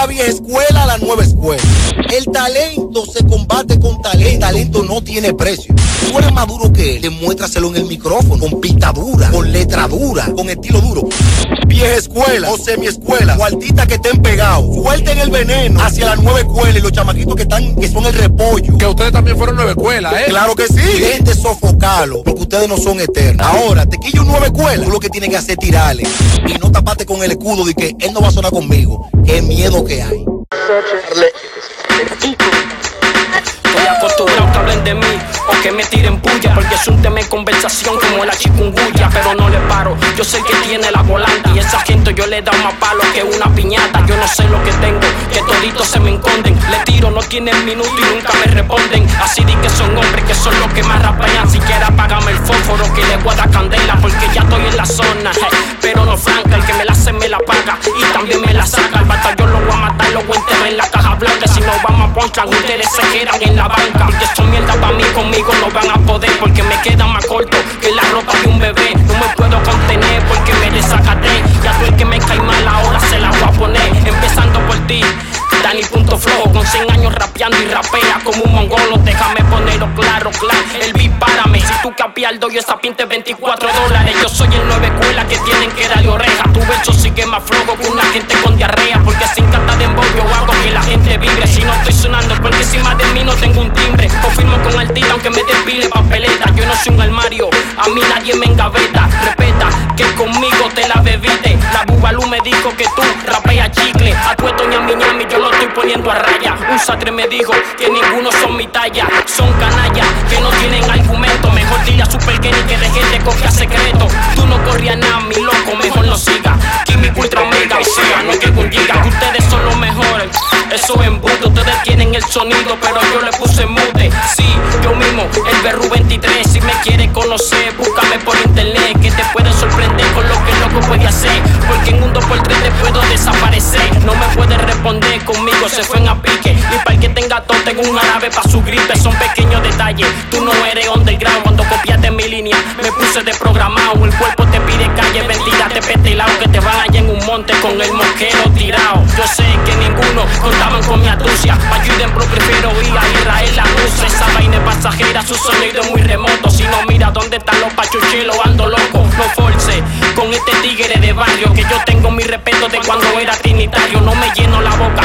la vieja escuela a la nueva escuela. El talento se combate con talento. El talento no tiene precio. Tú eres más duro que él, demuéstraselo en el micrófono, con pista dura, con letra dura, con estilo duro. Vieja escuela o semi-escuela, cuartita que estén pegados. Suelten el veneno hacia la nueva escuela y los chamaquitos que están, que son el repollo. Que ustedes también fueron nueva escuela, ¿eh? Claro que sí. Dejen de sofocarlo, porque ustedes no son eternos. Ahora, te quillo nueva escuela, tú lo que tienes que hacer es tirarle. Y no tapate con el escudo de que él no va a sonar conmigo. Qué miedo que hay. Estoy acostumbrado que hablen de mí o que me tiren puya Porque es un tema de conversación como la chikungunya Pero no le paro, yo sé que tiene la volanta Y esa gente yo le da más palo que una piñata. Yo no sé lo que tengo, que toditos se me enconden Le tiro, no tienen minuto y nunca me responden. Así di que son hombres que son los que más rapean. Siquiera apágame el fósforo que le guarda candela Porque ya ustedes se quedan en la banca. Porque son mierda para mí, conmigo no van a poder. Porque me queda más corto que la ropa de un bebé. No me puedo contener porque me desacaté. Ya tú el que me cae mal, ahora se la voy a poner. Empezando por ti. Dani punto flojo, con 100 años rapeando y rapea como un mongolo. Déjame ponerlo claro, claro. El beat párame. Si tú capias el doy esa pinta 24 dólares. Yo soy el nueve escuela que tienen que darle oreja. Tu verso sigue más flojo que una gente con diarrea. Tengo un timbre. Confirmo con el tiro aunque me despile papeleta. Yo no soy un armario, a mí nadie me engaveta. Respeta que conmigo te la bebiste. La bubalú me dijo que tú rapea chicle. A tu ñami ñami yo lo estoy poniendo a raya. Un sacre me dijo que ninguno son mi talla. Son canallas que no tienen argumento. Mejor dile a Super Kenny que deje de copia secreto. Tú no corrías nada, mi loco, mejor no siga. Químico ultra mega, sea, no que ustedes son los mejores. Eso es embudo, ustedes tienen el sonido, pero búscame por internet. Que te puede sorprender con lo que loco puede hacer. Porque en un 2x3 te puedo desaparecer. No me puedes responder conmigo, se fue en a pique. Y para el que tenga todo, tengo un árabe para su gripe. Son pequeños detalles. Tú no eres underground cuando copiaste mi línea. Me puse de programado, el cuerpo te pide calle. Mentira, te petelao que te van en un monte con el mosquero tirado. Yo sé que ninguno contaban con mi astucia. Ayuden, pero prefiero ir a Israel, la Rusia. Esa vaina pasajera, su sonido es muy remoto. Dónde están los pachuchelos, ando loco. No force con este tigre de barrio. Que yo tengo mi respeto de cuando era trinitario. No me lleno la boca